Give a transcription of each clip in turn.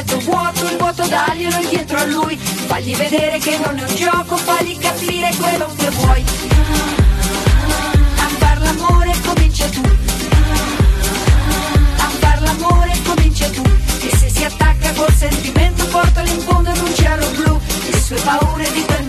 letto vuoto, il vuoto daglielo indietro a lui. Fagli vedere che non è un gioco, fagli capire quello che vuoi. A far l'amore comincia tu. A far l'amore comincia tu. E se si attacca col sentimento, portalo in fondo ad un cielo blu. Le sue paure di quel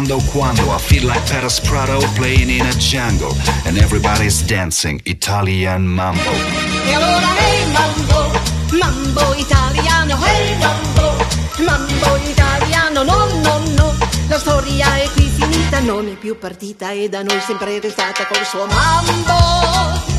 quando, quando. I feel like Paris Prado playing in a jungle and everybody's dancing Italian mambo. E allora hey mambo, mambo italiano, hey mambo, mambo italiano, no, no, no. La storia è qui finita, non è più partita e da noi sempre restata col suo mambo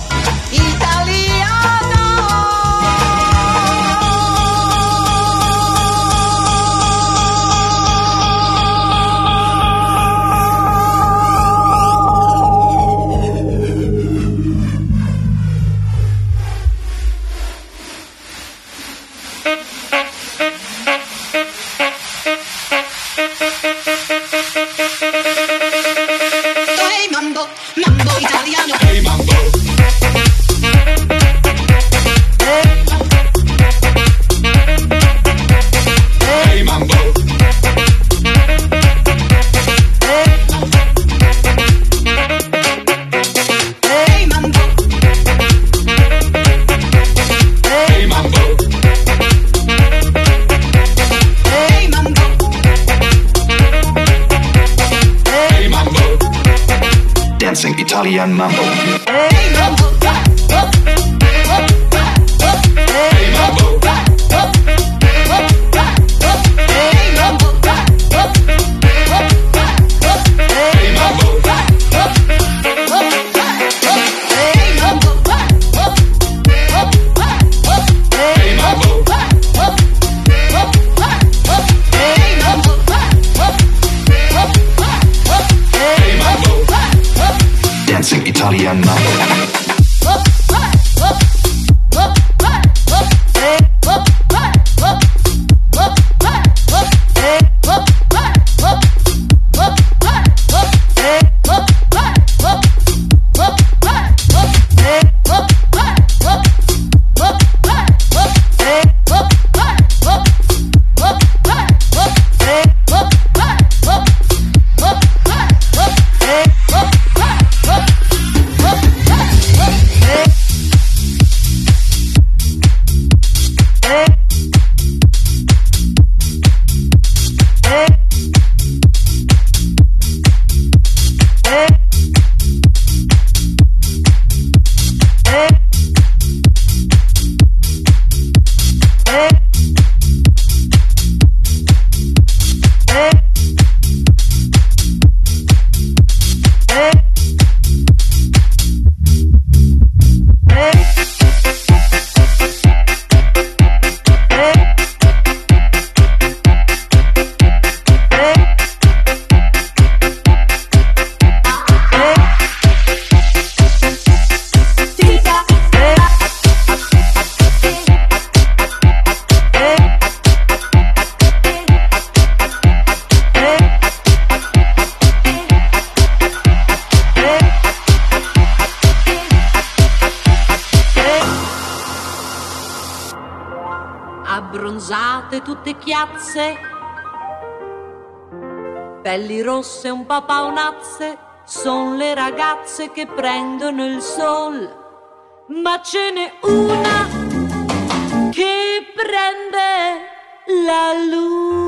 chiazze, pelli rosse un po' paonazze, son le ragazze che prendono il sol, ma ce n'è una che prende la luna.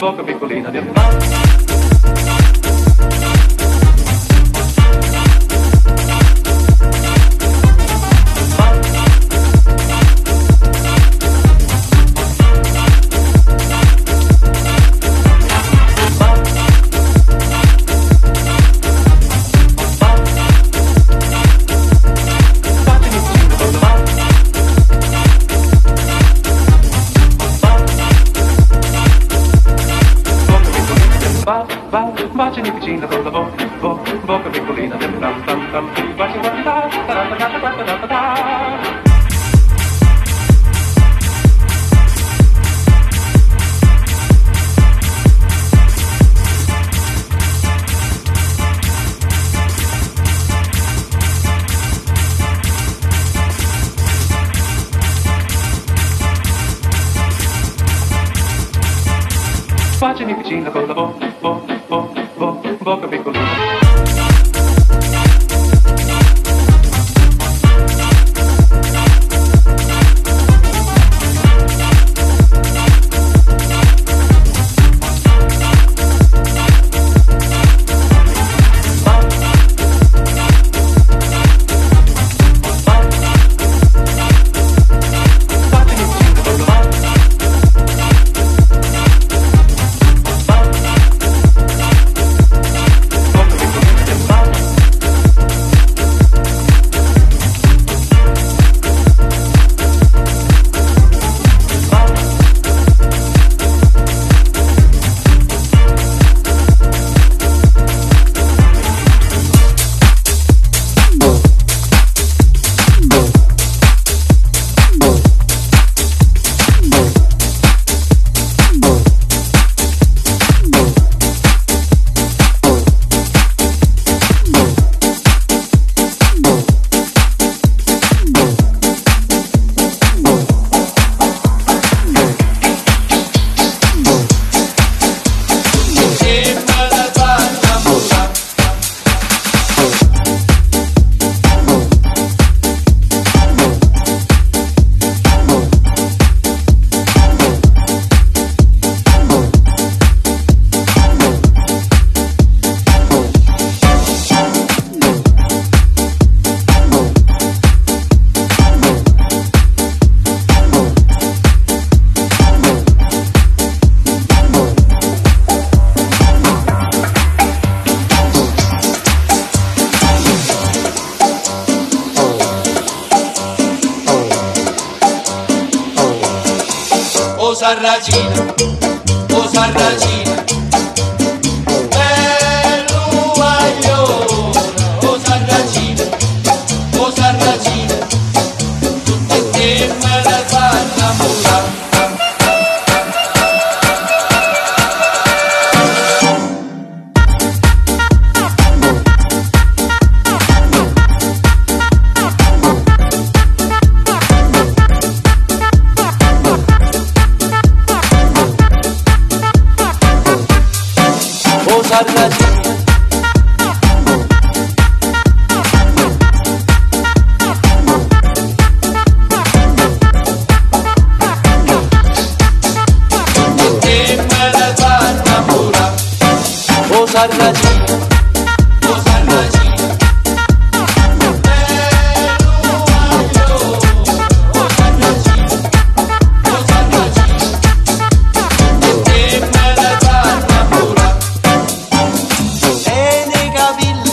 boca peculina de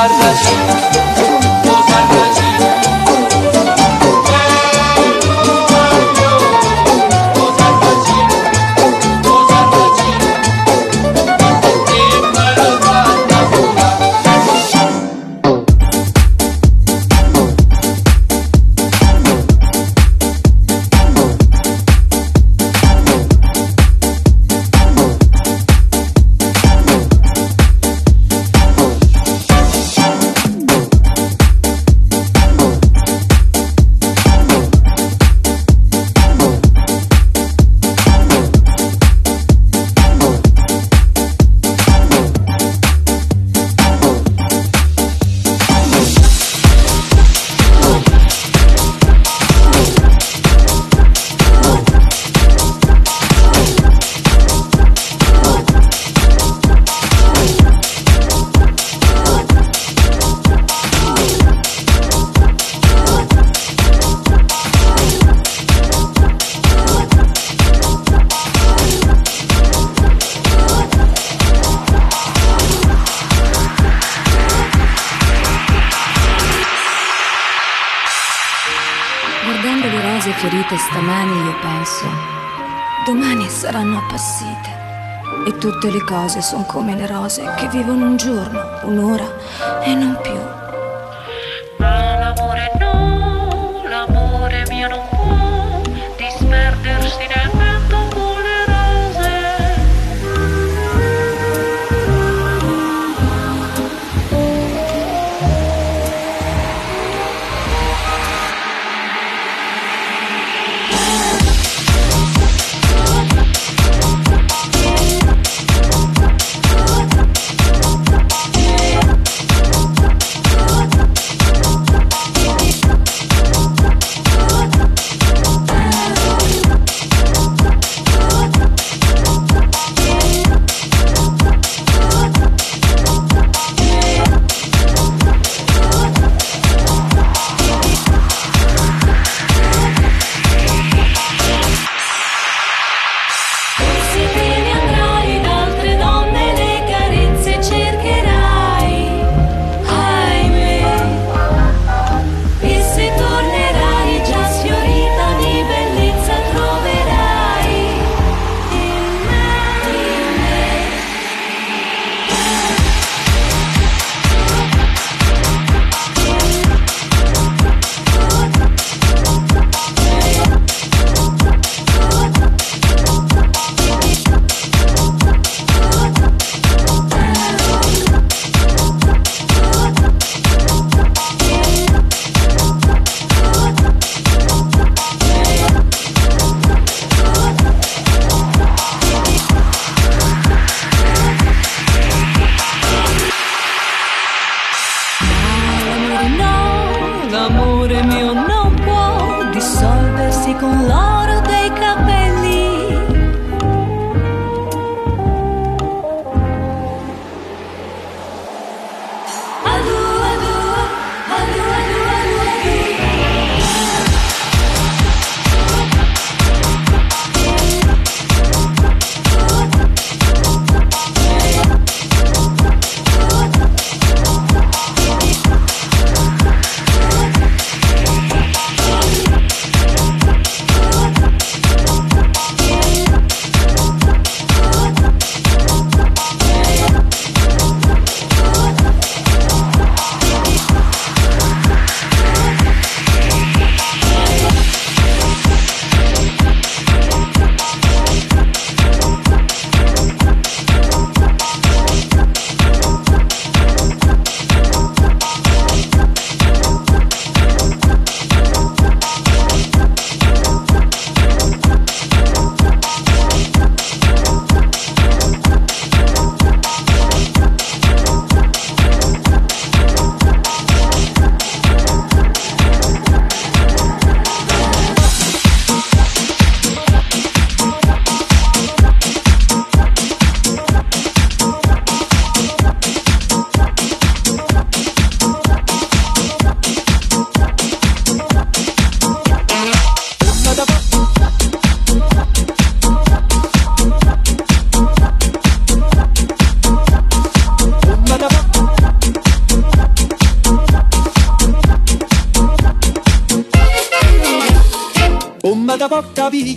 barras appassite. E tutte le cose sono come le rose che vivono un giorno, un'ora e non più.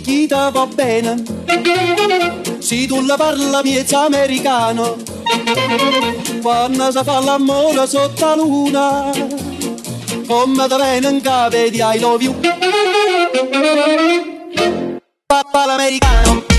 Chi ti va bene. Se tu la parla miezza americano, quando si fa l'amore sotto la luna, come te viene in capo di I love you. Papà l'americano.